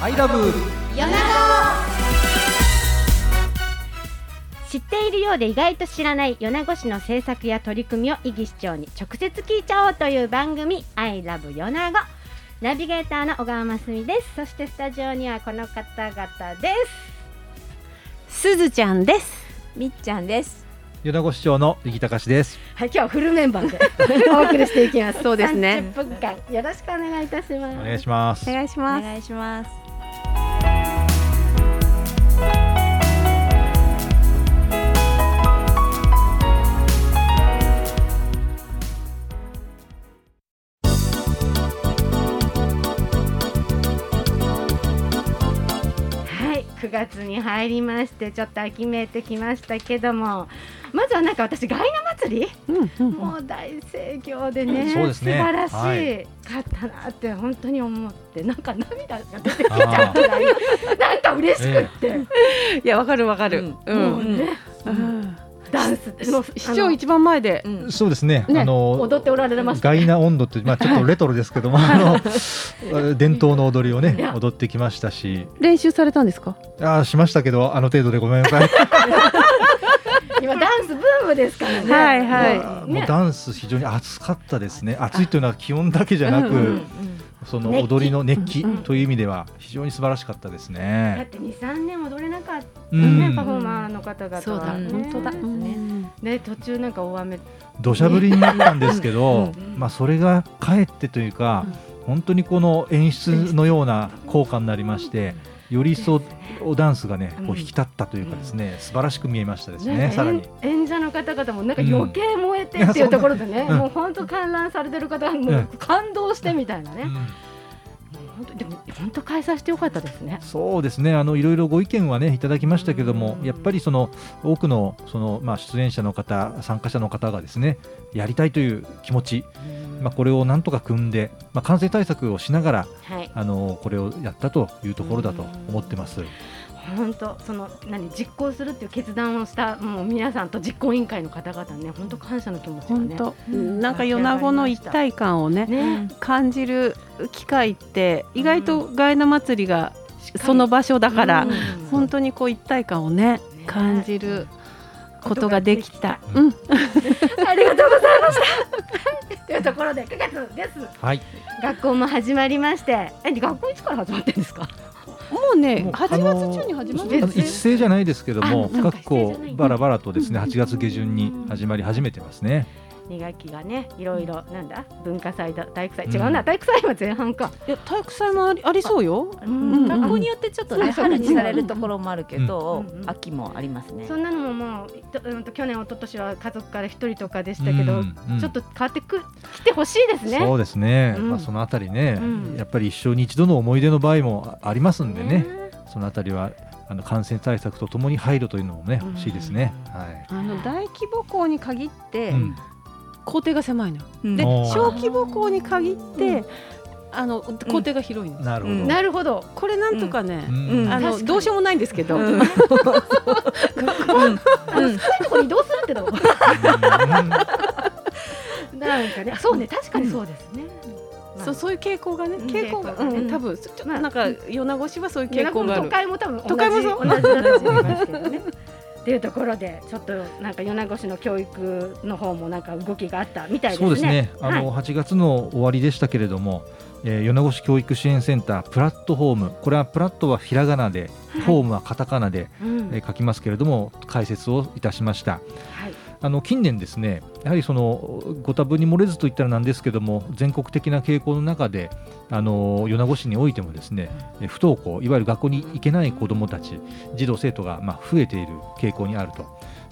アイラブ米子知っているようで意外と知らない米子市の政策や取り組みを伊木市長に直接聞いちゃおうという番組「アイラブ米子ナビゲーターの小川真澄です。そしてスタジオにはこの方々です。すずちゃんです。みっちゃんです。米子市長の井木隆です。はい今日はフルメンバーで お送りしていきます。そうですね。30分間。よろしくお願いいたします。お願いします。お願いしおます。願いします。9月に入りましてちょっと秋めいてきましたけどもまずはなんか私ガイナ祭り？うんうん。もう大盛況でね、そうですね。素晴らしはい。かったなって本当に思って、なんか涙が出てきちゃうぐらい、なんか嬉しくって、いやわかるわかる。う。もうんね、うんダンスってもう市長一番前で。うん。そうですね。ねあの踊っておられましたガイナ温度ってまあちょっとレトロですけども あの伝統の踊りをね踊ってきましたし。練習されたんですか？あーしましたけどあの程度でごめんなさい。今ダンスブームですからね。はいはい。もうねダンス非常に暑かったですね。暑いというのは気温だけじゃなく、うんうんその踊りの熱気うんという意味では非常に素晴らしかったですだっね。て2、3年踊れなかったうんね、パフォーマーの方々。そうだ。うん本当だ。ねうんね、途中なんか大雨。土砂降りになったんですけど、うんまあそれがかえってというか、本当にこの演出のような効果になりまして、より一層ダンスがねこう引き立ったというかですね、素晴らしく見えましたですね。ねさらに。演者の方々もなんか余計燃えてっていうところでね、うん。もう本当観覧されてる方がもうん。う感動してみたいなね、うん。本当でも本当開催してよかったですね。そうですねあのいろいろご意見はねいただきましたけども、うん。やっぱりその多くのその、まあ、出演者の方参加者の方がですねやりたいという気持ち、まあ、これをなんとか組んで、まあ、感染対策をしながらはい。あのこれをやったというところだと思ってます。本当その何実行するっていう決断をしたもう皆さんと実行委員会の方々にね本当感謝の気持ちがね。本当。なんか米子の一体感をねね。感じる機会って意外とガイナ祭りがその場所だからうん本当にこう一体感をね感じることができた。ううんん。ありがとうございました。というところで9月です。はい、学校も始まりまして、え学校いつから始まってんですか？もうねもう8月中に始まるんですあの一斉じゃないですけどもあそうか各校バラバラとですねうん8月下旬に始まり始めてますね。2学期がね、いろいろなんだ文化祭だ体育祭。うん。違うな、体育祭は前半か。いや体育祭もありありそうよ。うん。ん。学校によってちょっとね、春にされるところもあるけどうん。う、ん。秋もありますね。そ。んなのももうとうんと去年一昨年は家族から一人とかでしたけど、うん。うん。ちょっと変わってく来てほしいですね。そうですね、うん。まあ、そのあたりね、うん。やっぱり一生に一度の思い出の場合もありますんでね、そのあたりはあの感染対策とともに配慮というのもねうん欲しいですね。はい。あの大規模校に限ってうん校庭が狭いのよ。うん。で小規模校に限って、うん。あの校庭が広いの。なるほど、うん。なるほど。これなんとかね、うん。うん。あのどうしようもないんですけど、うん。ころに移動するっての？もなんかね、そうね確かにそうですね。まあそうそういう傾向がね、うん。傾向が、傾向。がねうん、多分ちょなんか米子市はそういう傾向があ都る。会も多分同じ。都会もそう。同じだと思いますけどね。っていうところでちょっとなんか米子市の教育の方もなんか動きがあったみたいですね。そうですね、あの8月の終わりでしたけれども、えー米子市教育支援センタープラットフォーム、これはプラットはひらがなで、はい。フォームはカタカナで、うん。えー書きますけれども、解説をいたしました。はい。あの近年ですね、やはりそのご多分に漏れずといったらなんですけども、全国的な傾向の中で、あの米子市においてもですね、え不登校、いわゆる学校に行けない子どもたち、児童生徒がまあ増えている傾向にあると。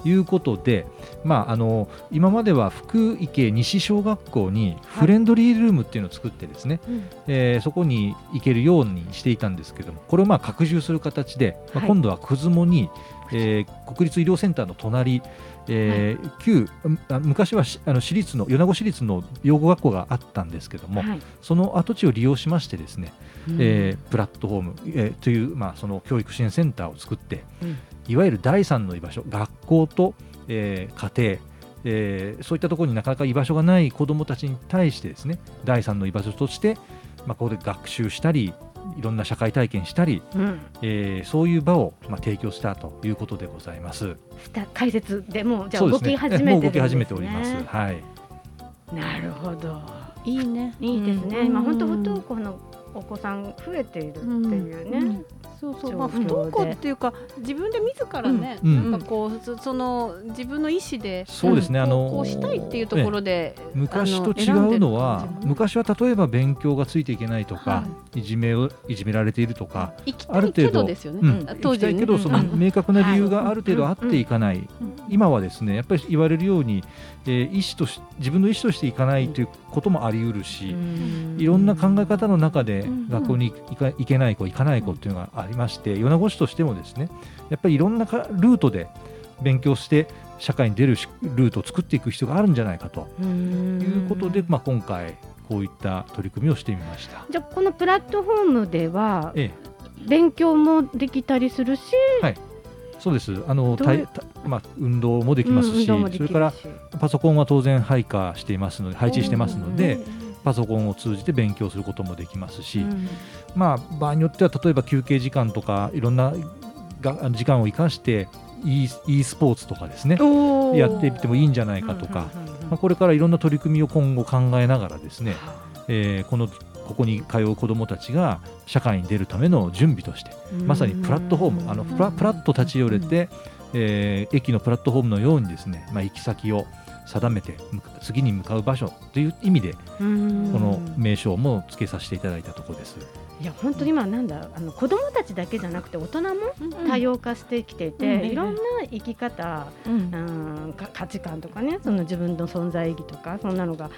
いうことで、まあ、あの今までは福池西小学校にフレンドリールームっていうのを作ってですね、うんえーそこに行けるようにしていたんですけどもこれをまあ拡充する形で、まあはい今度はくずもに、えー国立医療センターの隣、えー旧あ昔はしあの私立の米子市立の養護学校があったんですけども、はい。その跡地を利用しましてですね、えープラットフォーム、えーという、まあ、その教育支援センターを作って、うん。いわゆる第三の居場所学校と、えー家庭えーそういったところになかなか居場所がない子どもたちに対してですね第三の居場所として、まあ、ここで学習したりいろんな社会体験したり、うん、えーそういう場を、まあ、提供したということでございます。解説でもうじゃあ動き始めてるんです、ね、もう動き始めております。はい。なるほど。いいね。いいですね、うん。今本当不登校のお子さん増えているっていうね、うんそうそう、まあ、不登校っていうか自分で自らね、うん。うん。なんかこうそその自分の意思でそうですね。あのこうしたいっていうところで、昔と違うのは昔は例えば勉強がついていけないとか、、はい。じめをいじめられているとか、ある程度ですよね、うん、当時ね。けどそのうん。明確な理由がある程度あっていかない、今はですねやっぱり言われるように、えー意思とし自分の意思としていかないということもあり得るし、いろんな考え方の中でうん。学校に行か行けない子行かない子っていうのがありまして米子市としてもですねやっぱりいろんなかルートで勉強して社会に出るしルートを作っていく必要があるんじゃないかと。といいうことで、まあ、今回こういった取り組みをしてみました。じゃあこのプラットフォームではええ。勉強もできたりするし、そうです。あのまあ、運動もできますし、うんそれからパソコンは当然配下していますので配置してますので、パソコンを通じて勉強することもできますし、うん。まあ、場合によっては例えば休憩時間とかいろんながあの時間を生かして e, e スポーツとかですねやってみてもいいんじゃないかとか、まあ、これからいろんな取り組みを今後考えながらですね、えーこのここに通う子どもたちが社会に出るための準備としてまさにプラットフォームあのプラプラッと立ち寄れて、えー駅のプラットフォームのようにですね、まあ、行き先を定めてむ次に向かう場所という意味でうん。この名称も付けさせていただいたところです。いや本当に今なんだあの子供たちだけじゃなくて大人もうん。多様化してきていて、うん。いろんな生き方、うん。価値観とかねその自分の存在意義とかそんなのが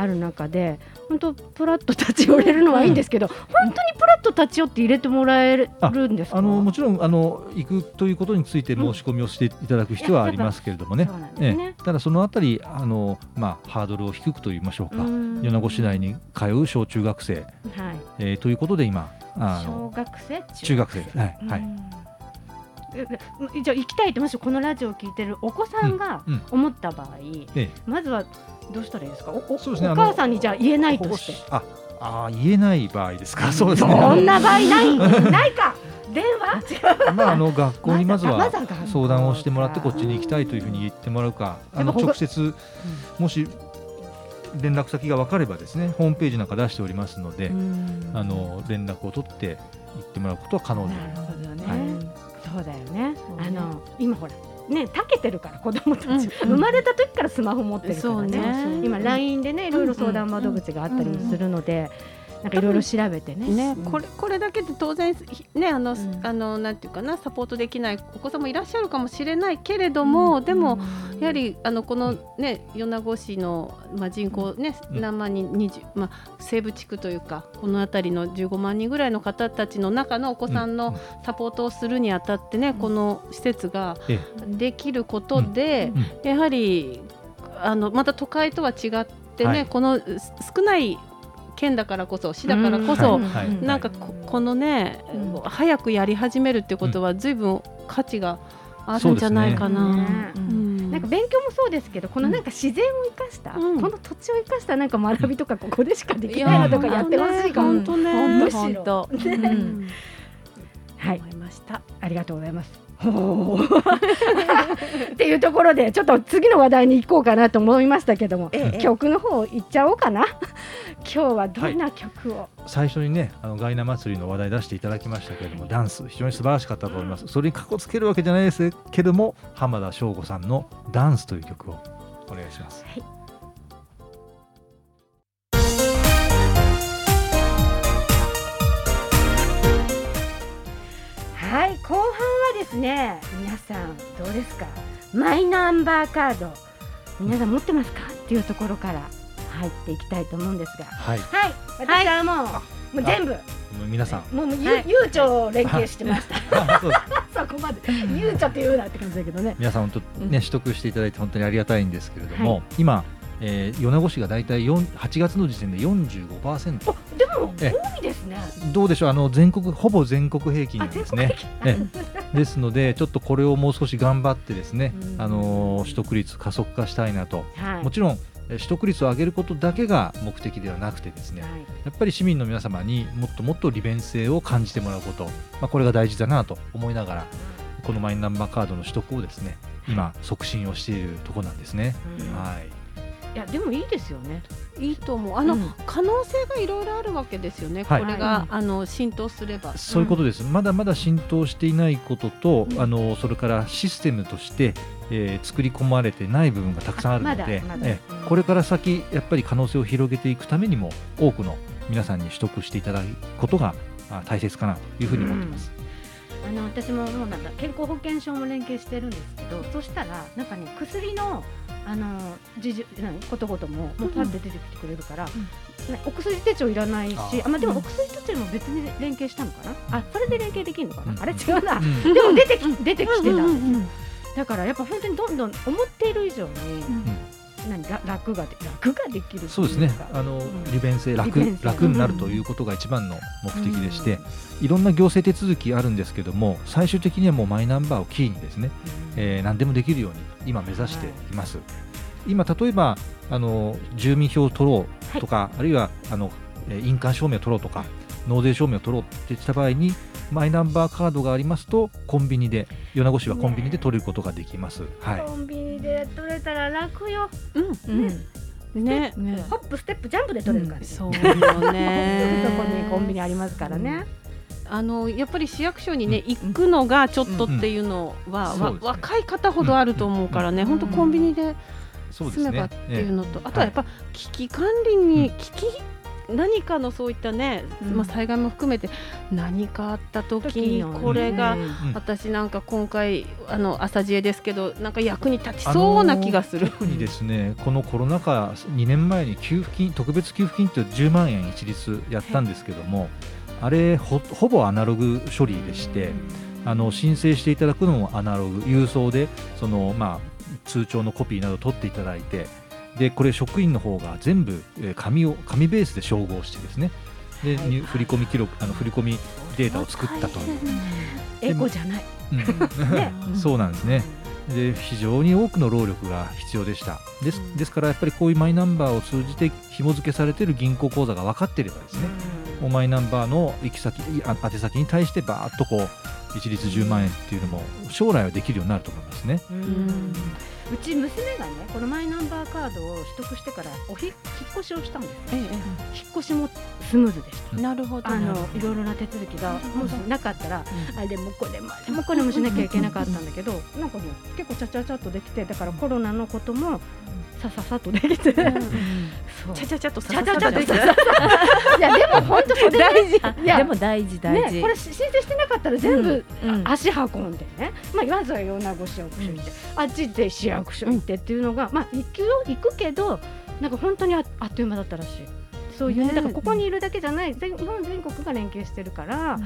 ある中で本当プラッと立ち寄れるのはいいんですけど、本当にプラッと立ち寄って入れてもらえるんですか？あのもちろんあの行くということについて申し込みをしていただく必要はありますけれどもね。そうなんね。えただそのあたりあの、まあ、ハードルを低くといいましょうか、うん。米子市内に通う小中学生、はい。えーということで今あ小の学生。中学生。はいはいじゃ行きたいってもしこのラジオを聞いてるお子さんが思った場合、まずはどうしたらいいですかおおすねお母さんにじゃあ言えないとしてああ言えない場合ですか、そうですね。そんな場合ないないか電話まああの学校にまずは相談をしてもらってこっちに行きたいというふうに言ってもらうか、あの直接もし連絡先が分かればですね、ホームページなんか出しておりますので、あの連絡を取って行ってもらうことは可能で。なるほどね、はいそうだよね。ね。あの今ほらねたけてるから子供たち、うん生まれた時からスマホ持ってるからね。ね。今 LINE でねいろいろ相談窓口があったりするので、なんかいろいろ調べてね。ね、うん。これこれだけで当然ひねあの、ん。あのなんていうかなサポートできないお子さんもいらっしゃるかもしれないけれども、でも、やはりあのこのね米子市のまあ人口ね、うん。何万人20まあ西部地区というかこの辺りの15万人ぐらいの方たちの中のお子さんのサポートをするにあたってね、この施設がえできることで、うん。やはりあのまた都会とは違ってね、はい。このす少ない県だからこそ市だからこはそ、なんかここのね、うん。早くやり始めるってことは随分価値があるんじゃないかな。なんか勉強もそうですけど、このなんか自然を生かした、うん。この土地を生かしたなんか学びとかここでしかできいないやのとかやってほし。いかも。本当ね、むしろはい。思いました。ありがとうございます。っていうところでちょっと次の話題に行こうかなと思いましたけども、ええ曲の方行っちゃおうかな。今日はどんな曲を、最初にね、あのガイナ祭りの話題出していただきましたけれども、ダンス非常に素晴らしかったと思います。それにかこつけるわけじゃないですけども、浜田省吾さんのダンスという曲をお願いします。はい後半はですね。皆さんどうですか？マイナンバーカード。皆さん持ってますか？っていうところから入っていきたいと思うんですが。はい、はい。私はもう,、もう全部。もう皆さん。もうゆ、はいゆうちょ連携してましたあ そこまで。ゆうちょって言うなって感じだけどね。皆さん本当ね、うん。取得していただいて本当にありがたいんですけれども、はい。今、えー、米子市が大体4 8月の時点で45%でもえ多いですね。どうでしょう？あの全国ほぼ全国平均あなんですね。ええ。ですのでちょっとこれをもう少し頑張ってですね、うん。あのー取得率加速化したいなと。はい。もちろんえー取得率を上げることだけが目的ではなくてですねはい。やっぱり市民の皆様にもっともっと利便性を感じてもらうこと、まあ、これが大事だなと思いながらこのマイナンバーカードの取得をですね今促進をしているところなんですね。うん。はいいやでもいいですよね。いいと思う。あの、うん。可能性がいろいろあるわけですよね、はい。これが、あの浸透すれば。そういうことです、まだまだ浸透していないことと、うん。あのそれからシステムとして、えー作り込まれてない部分がたくさんあるので、まだまだ。えうんこれから先、やっぱり可能性を広げていくためにも、多くの皆さんに取得していただくことがあ大切かなというふうに思ってます。あの私ももうなんか健康保険証も連携してるんですけど、そしたらなんかね薬のあの事情何ことごとももうパッて出てきてくれるから、ねお薬手帳いらないし、ああまあでもうんお薬手帳も別に連携したのかな？あそれで連携できるのかな？うん。あれ違うな。うん。でも出てき出てきてたんですよ。うんうんうん。だからやっぱ本当にどんどん思っている以上に、何ら楽がで楽ができるそうですね。あの、ん。利便性楽利便性。楽になるということが一番の目的でして、いろんな行政手続きあるんですけども最終的にはもうマイナンバーをキーにですね、えー何でもできるように今目指しています。今例えばあの住民票を取ろうとか、あるいはあのえー印鑑証明を取ろうとか納税証明を取ろうって言った場合にマイナンバーカードがありますとコンビニで米子市はコンビニで取ることができます。はい。コンビニで取れたら楽よ。うんうんねねホップステップジャンプで取れるから、ねそうよ そこねにコンビニありますからね。あのやっぱり市役所にね、行くのがちょっとっていうのは、わ若い方ほどあると思うからね、うん。本当コンビニでそうですね。済めばっていうのと、あとはやっぱ危機管理に、危機何かのそういったね、うん。まあ、災害も含めて何かあった時にこれが、うん。私なんか今回あの朝知恵ですけどなんか役に立ちそうな気がする。特にですねこのコロナ禍2年前に給付金特別給付金って10万円一律やったんですけども、あれほほぼアナログ処理でして、あの申請していただくのもアナログ。郵送でその、まあ、通帳のコピーなどを取っていただいてでこれ職員の方が全部えー紙を紙ベースで照合してですね。で、はい入振り込み記録あの振り込みデータを作ったという、エコじゃない。うん。ね。そうなんですね。で非常に多くの労力が必要でした。ですですからやっぱりこういうマイナンバーを通じて紐付けされている銀行口座が分かっていればですね、マイナンバーの行き先宛先に対してバーッとこう一律10万円っていうのも将来はできるようになると思いますね。うん。うち娘がねこのマイナンバーカードを取得してからおひ引っ越しをしたんですよえ引っ越しもスムーズでした。えなるほど。あのいろいろな手続きがもしなかったら、あれもこれもあれもこれもしなきゃいけなかったんだけど、なんかね結構ちゃちゃちゃっとできてだからコロナのこともさささっとできて、そう。ちゃちゃちゃっとちゃちゃちゃっと。できて。いやでも本当それ大事。いや。でも大事大事。ね、これ申請してなかったら全部、うん。あ足運んでね、まあ、まずは米子市役所行って、あっちで市役所行ってっていうのが、まあ行くよ行くけどなんか本当にああっという間だったらしい。そういうねね。だからここにいるだけじゃない全日本全国が連携してるから、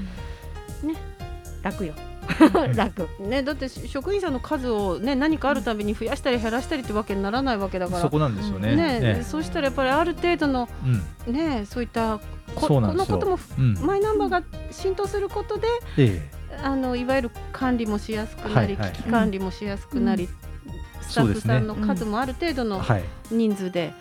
楽よ 楽。ね、だって職員さんの数を、ね、何かあるたびに増やしたり減らしたりってわけにならないわけだから。そこなんですよね。ねええそうしたらやっぱりある程度の、うん。ね、そういったここのこともうん。マイナンバーが浸透することでえあのいわゆる管理もしやすくなり、危機管理もしやすくなり、スタッフさんの数もある程度の人数で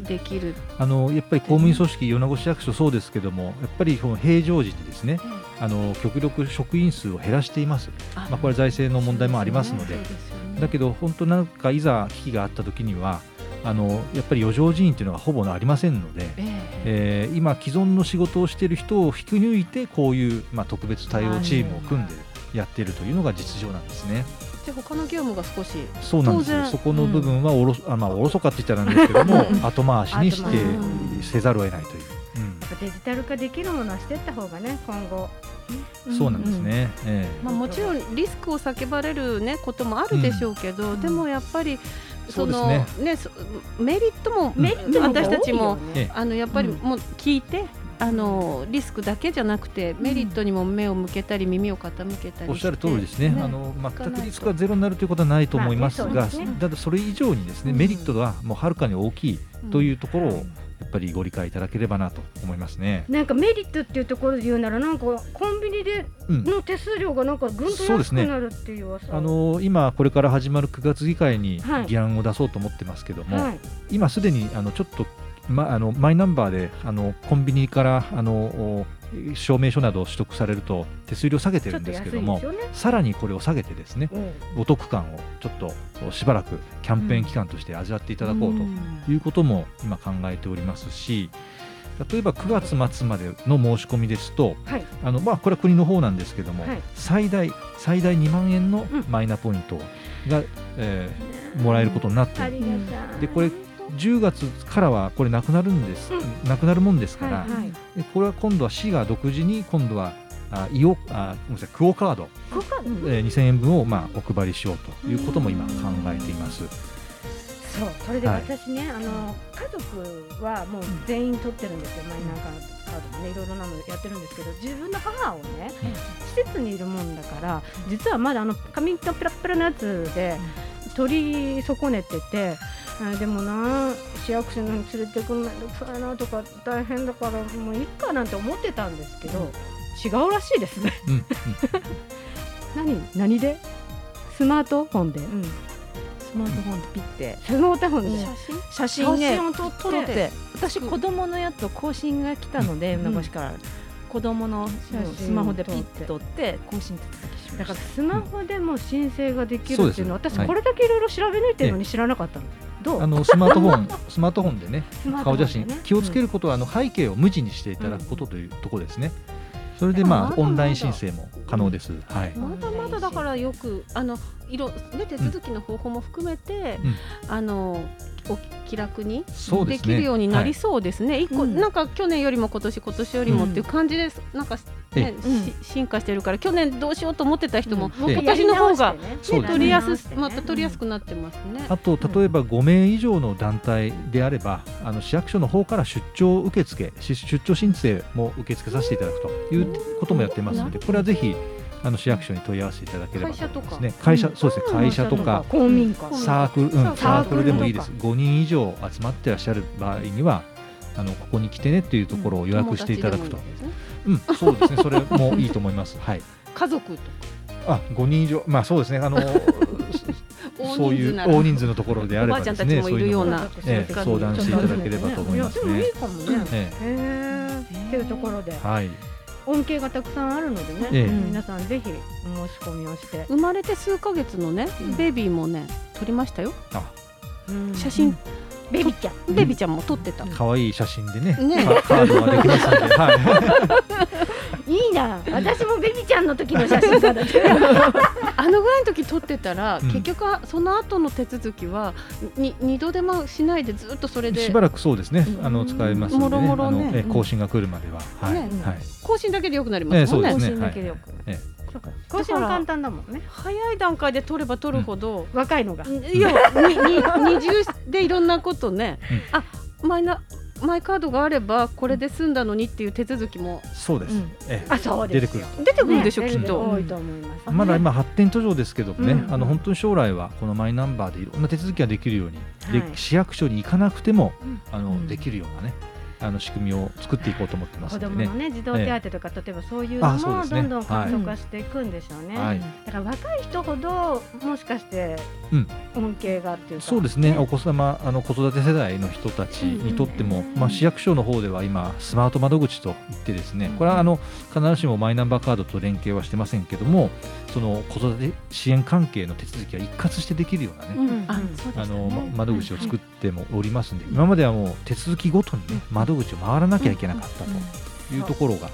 できる、あのやっぱり公務員組織米子市役所そうですけどもやっぱりこの平常時にですねあの極力職員数を減らしています。あまあ、これ財政の問題もありますので。ね。だけど本当なんかいざ危機があった時にはあのやっぱり余剰人員というのがほぼありませんので、ええ。えー今既存の仕事をしている人を引き抜いてこういう、まあ、特別対応チームを組んでやっているというのが実情なんですね。じゃあ他の業務が少しそうなんですよ。そこの部分はおろ,、あまあ、おろそかって言ったらなんですけどもうん 後回しにしてせざるを得ないという、デジタル化できるものはしていった方がね今後。うん。そうなんですね。ええ。まあ、もちろんリスクを叫ばれる、ね、こともあるでしょうけど、でもやっぱりそのね。ねそメリットも、うん。メリットの方が私たちもあのやっぱりうん。もう聞いて、あのリスクだけじゃなくてメリットにも目を向けたり耳を傾けたりおっしゃる通りですね、ね。あの全くリスクがゼロになるということはないと思いますまあが、ね。だそれ以上にですね、うん。メリットがもうはるかに大きいというところを、やっぱりご理解いただければなと思いますね。なんかメリットっていうところで言うならなんかコンビニでうん。の手数料がなんかぐんと安くなるっていう噂あの今これから始まる9月議会にはい。議案を出そうと思ってますけども、はい。今すでにあのちょっと、ま、あのマイナンバーであのコンビニからあのお証明書などを取得されると手数料下げてるんですけどもね。さらにこれを下げてですねうん。お得感をちょっとしばらくキャンペーン期間として味わっていただこうということも今考えておりますし例えば9月末までの申し込みですとはい。あの、まあ、これは国の方なんですけども、はい。最大最大2万円のうん。マイナポイントが、えーもらえることになってあいる。りがたい。でこれ10月からはこれなくなるんです、うなくなるもんですから、はいはい。でこれは今度は市が独自に今度はあイオあごめんなさいクオカード、ここかえー2000円分をまあお配りしようということも今考えています。そうそれではい。私ね、あの家族はもう全員取ってるんですよ、マイナンバーカードもねいろいろなのやってるんですけど自分の母をね、施設にいるもんだから実はまだあの紙のペラペラのやつで取り損ねてて。あでもな市役所に連れてくのめんどくさいなとか大変だからもういいかなんて思ってたんですけど、違うらしいですね。うんうん。何？何で？スマートフォンで、うん。スマートフォンでピッて。スマートフォンで、写写真ね。写真を撮って。撮って。私子供のやつを更新が来たのでうん。米子市から。子供のスマホでピッて撮って。更新手続きしまだからしたスマホでも申請ができるっていうのは、私はいこれだけいろいろ調べ抜いてるのに知らなかったの。ど。うあのスマートフォン スマートフォンでねスマート顔写真、気をつけることはあの背景を無地にしていただくことというところですね。それでまあオンライン申請も可能です。はい。まだまだだからよくあのいろ、ね、手続きの方法も含めて、うん。あのお気楽にそうできるようになりはいそうですね。一個、うん。なんか去年よりも今年今年よりもっていう感じです。なんかね、うん。し進化してるから去年どうしようと思ってた人も、ええ。今年の方が、ね。取りやすまた取りやすくなってますね。あと例えば5名以上の団体であれば、あの市役所の方から出張受付、し出張申請も受け付けさせていただくということもやってますので、これはぜひあの市役所に問い合わせていただければと思いますね。会社そうですね、会社とか公民館。サークル、うん、ササークルでもいいです。サ。5人以上集まってらっしゃる場合には、あのここに来てねっていうところを予約していただくと。うん、そうですね、それもいいと思います。はい。家族とあ、5人以上、まあそうですね、あの そういう大人数のところであればですね、そういうのもええ相談していただければと思いますね。いい。かもね。えへえ。っていうところで。え、はい。恩恵がたくさんあるのでね、ええ皆さんぜひお申し込みをして。生まれて数ヶ月のね、うんベビーもね撮りましたよ。あ、写真、ベビちゃん。ベビーちゃんも撮ってた。可愛い写真でね、ねカカードができますので、はい。いいな。私もベビちゃんの時の写真だって。あのぐらいの時撮ってたら、うん。結局はその後の手続きはに二度手間しないでずっとそれで。しばらくそうですね、うん。あの使えますので、ね、もろもろね。あのえ更新が来るまでは、はい、ね。はい。更新だけでよくなりまええすもんね。そうですね。更新だけでよく。えそうか。更新は簡単だもんね。早い段階で取れば取るほど、若いのが。二重でいろんなことね、うん。あマイナマイカードがあればこれで済んだのにっていう手続きもそうです。うんええあ、そうですよ。出てくる出てくるでしょ、ねきっと。多いと思います。まだ今発展途上ですけどもね、うんあの本当に将来はこのマイナンバーでいろんな手続きができるように、ではい市役所に行かなくても、うんあのうんできるようなねあの仕組みを作っていこうと思ってます子のでね。供のね児童手当とか、例えばそういうのもどんどん簡素化していくんでしょうね。はい。だから若い人ほどもしかしてうん恩恵がっていうか。そうですね、お子様あの子育て世代の人たちにとっても、うん。まあ、市役所の方では今、スマート窓口といって、ですねこれはあの必ずしもマイナンバーカードと連携はしてませんけども、その子育て支援関係の手続きが一括してできるようなね、うん。あの窓口を作ってもおりますんで、今まではもう手続きごとに、ね、窓口を回らなきゃいけなかったというところが、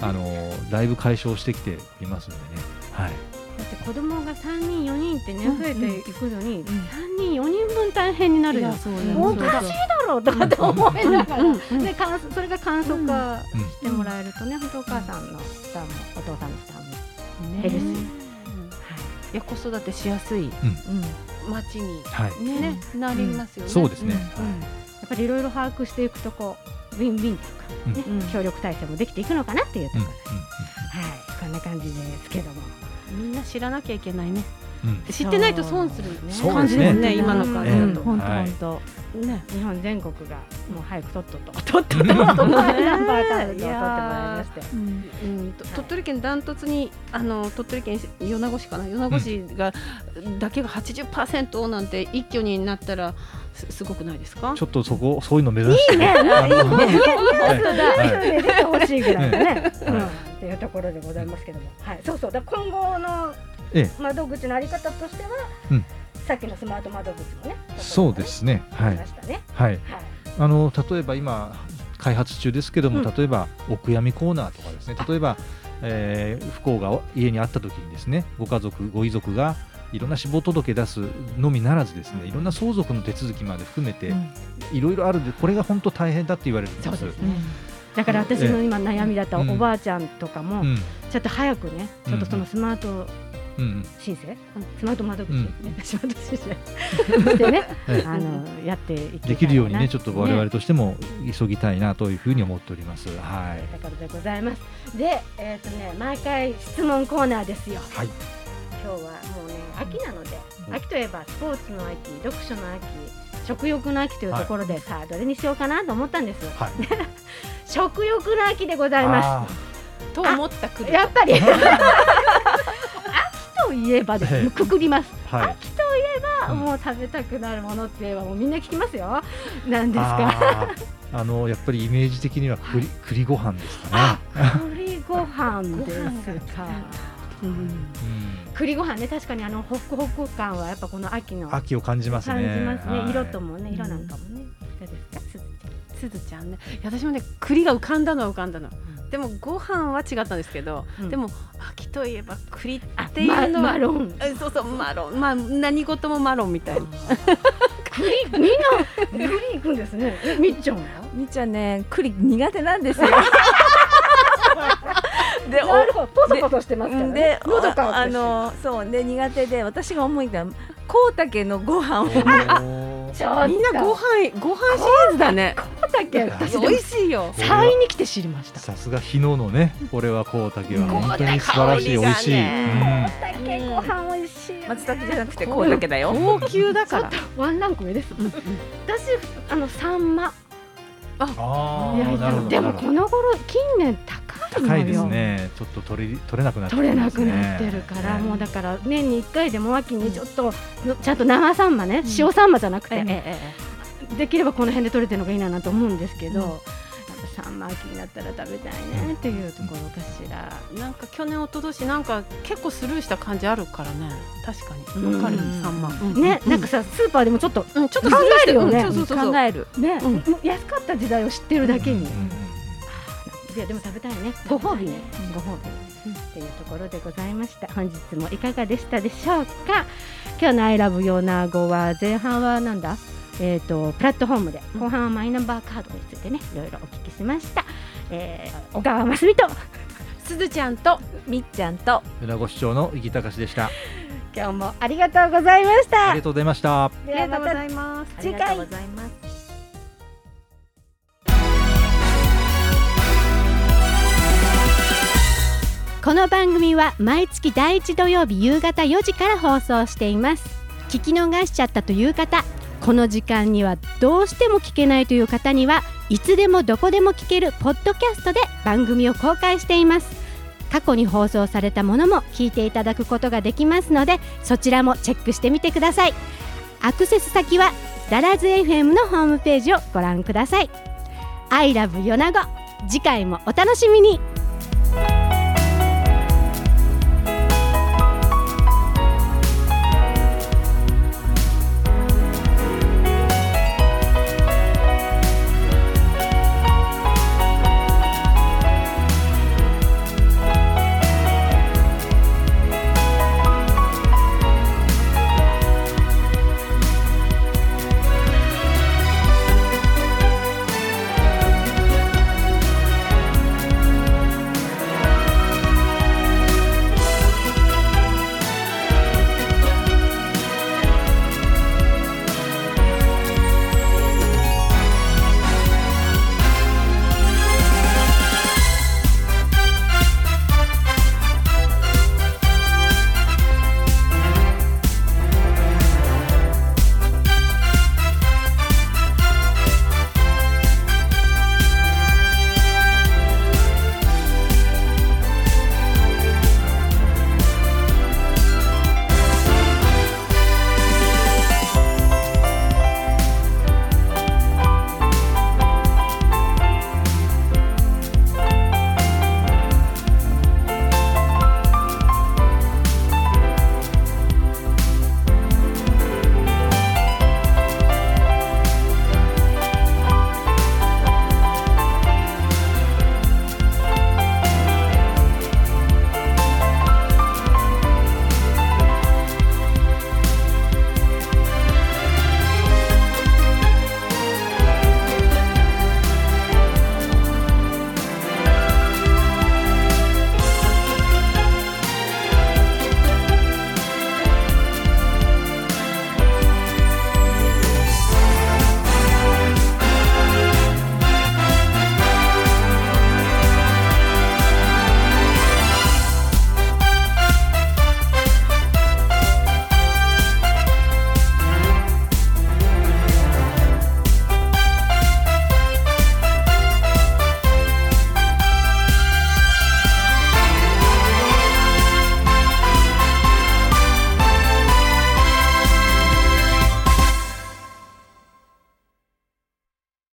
あのだいぶ解消してきておりますのでね。はい。だって子供が3人4人ってねうん増えていくのに、3人4人分大変になるよ。そうおそうそうかしいだろうとかって思いながら、うんうん。で簡素それが簡素化うんしてもらえるとね、本当お母さんの負担もお父さんの負担も、ねヘルシーうん。いや子育てしやすい町に、はい。ねなりますよね。そうですね、うん。はい。やっぱりいろいろ把握していくとこうウィンウィンというか、ねうん。協力体制もできていくのかなっていうとこうんろで、はいこんな感じですけども。みんな知らなきゃいけないね。うん。知ってないと損するそう。感じですね今のうん感ええじだと。本当はい。本当。ね日本全国がもう早くとっとととっととナンバーカードを取ってもらいましてうんうん、と鳥取県ダントツにあの鳥取県米子市かな米子市が、だけが80%なんて一挙になったらすすごくないですか？ちょっとそこそういうの目指して。ね。あのいいねはい本当だ、はい。それで出てほしいぐらいだね、はい。うん、っていうところでございますけども、はい、そうそう。だ今後のえ窓口のあり方としては、うん。さっきのスマート窓口もねそうですね。あはい。りましたね、はい。はい。あの例えば今開発中ですけども、うん。例えばお悔やみコーナーとかですね。例えば、えー不幸が家にあった時にですねご家族ご遺族がいろんな死亡届出すのみならずですねいろんな相続の手続きまで含めていろいろあるんでこれが本当大変だって言われるんです。そうですね。だから私の今悩みだったおばあちゃんとかも、うん。ちょっと早くねちょっとそのスマートうん申請、スマート窓口、スマート申請。してねええあのやっていきたいな。できるようにねちょっと我々ねとしても急ぎたいなというふうに思っております。はい。ところでございます。で、えっ、とね、毎回質問コーナーですよ。はい。今日はもうね、秋なので、うん。秋といえばスポーツの秋、読書の秋、食欲の秋というところで、さあどれにしようかなと思ったんです。はい。食欲の秋でございまあと思ったくやっぱり。秋といえばです。くくります。ーはい。秋といえば、うん。もう食べたくなるものって言えばもうみんな聞きますよ。なんですか？あのやっぱりイメージ的には栗栗ご飯ですかね。栗ご飯ですか。うん。うん。栗ご飯ね確かにあのホクホク感はやっぱこの秋の感秋を感じますね。じますね。はい。色ともね色なんかもね。どうです。かすずすずちゃんね。いや私もね栗が浮かんだのは浮かんだの、でもご飯は違ったんですけど、うん。でも秋といえば栗っあていうのは、ママロン。えそうそうマロン。まあ何事もマロンみたいな。栗みんな栗行くんですね。えみっちゃんは？みっちゃんね栗苦手なんですよ。でなるほどポソポソしてますからね。で喉乾くし。あのそうで苦手で私が思いたこうたけのご飯を。みんなご飯ご飯シリーズだね。だけ私でも美味しいよ。山陰に来て知りました。さすが日野のね、これはこうたけはうん。本当に素晴らしい、美味しい。ね。だけご飯美味しい松茸じゃなくてこうたけだよ。高級だから。ワンランク上です。私あのサンマ。ああ、いやでもこの頃近年高高いですね。ちょっと取れ取れなくなって取れなくなってるから、ねもうだから年に1回でも秋にちょっと、ちゃんと生サンマね、塩サンマじゃなくて、えええできればこの辺で取れてるのがいいなと思うんですけど、やっぱサンマ秋になったら食べたいねっていうところかしら、えなんか去年一昨年なんか結構スルーした感じあるからね。確かに。うん。わかる？サンマ、うん。ね、なんかさスーパーでもちょっとうん、ちょっと考えるよね。うんそうそうそう。考える。ね、安かった時代を知ってるだけに、うんうんいやでも食べたいね。ご褒美ね、ご褒美、っていうところでございました。本日もいかがでしたでしょうか？今日の「アイラブヨナゴは前半はなんだ？えー、とプラットフォームで後半はマイナンバーカードについてねいろいろお聞きしました、えー、小川真澄とすずちゃんとみっちゃんと。米子市長の井木隆でした。今日もありがとうございました。ありがとうございました。あではまたいます。次回。ありがとうございます。この番組は毎月第1土曜日夕方4時から放送しています。聞き逃しちゃったという方この時間にはどうしても聞けないという方にはいつでもどこでも聞けるポッドキャストで番組を公開しています。過去に放送されたものも聞いていただくことができますのでそちらもチェックしてみてください。アクセス先はダラズ FM のホームページをご覧ください。I love 米子次回もお楽しみに。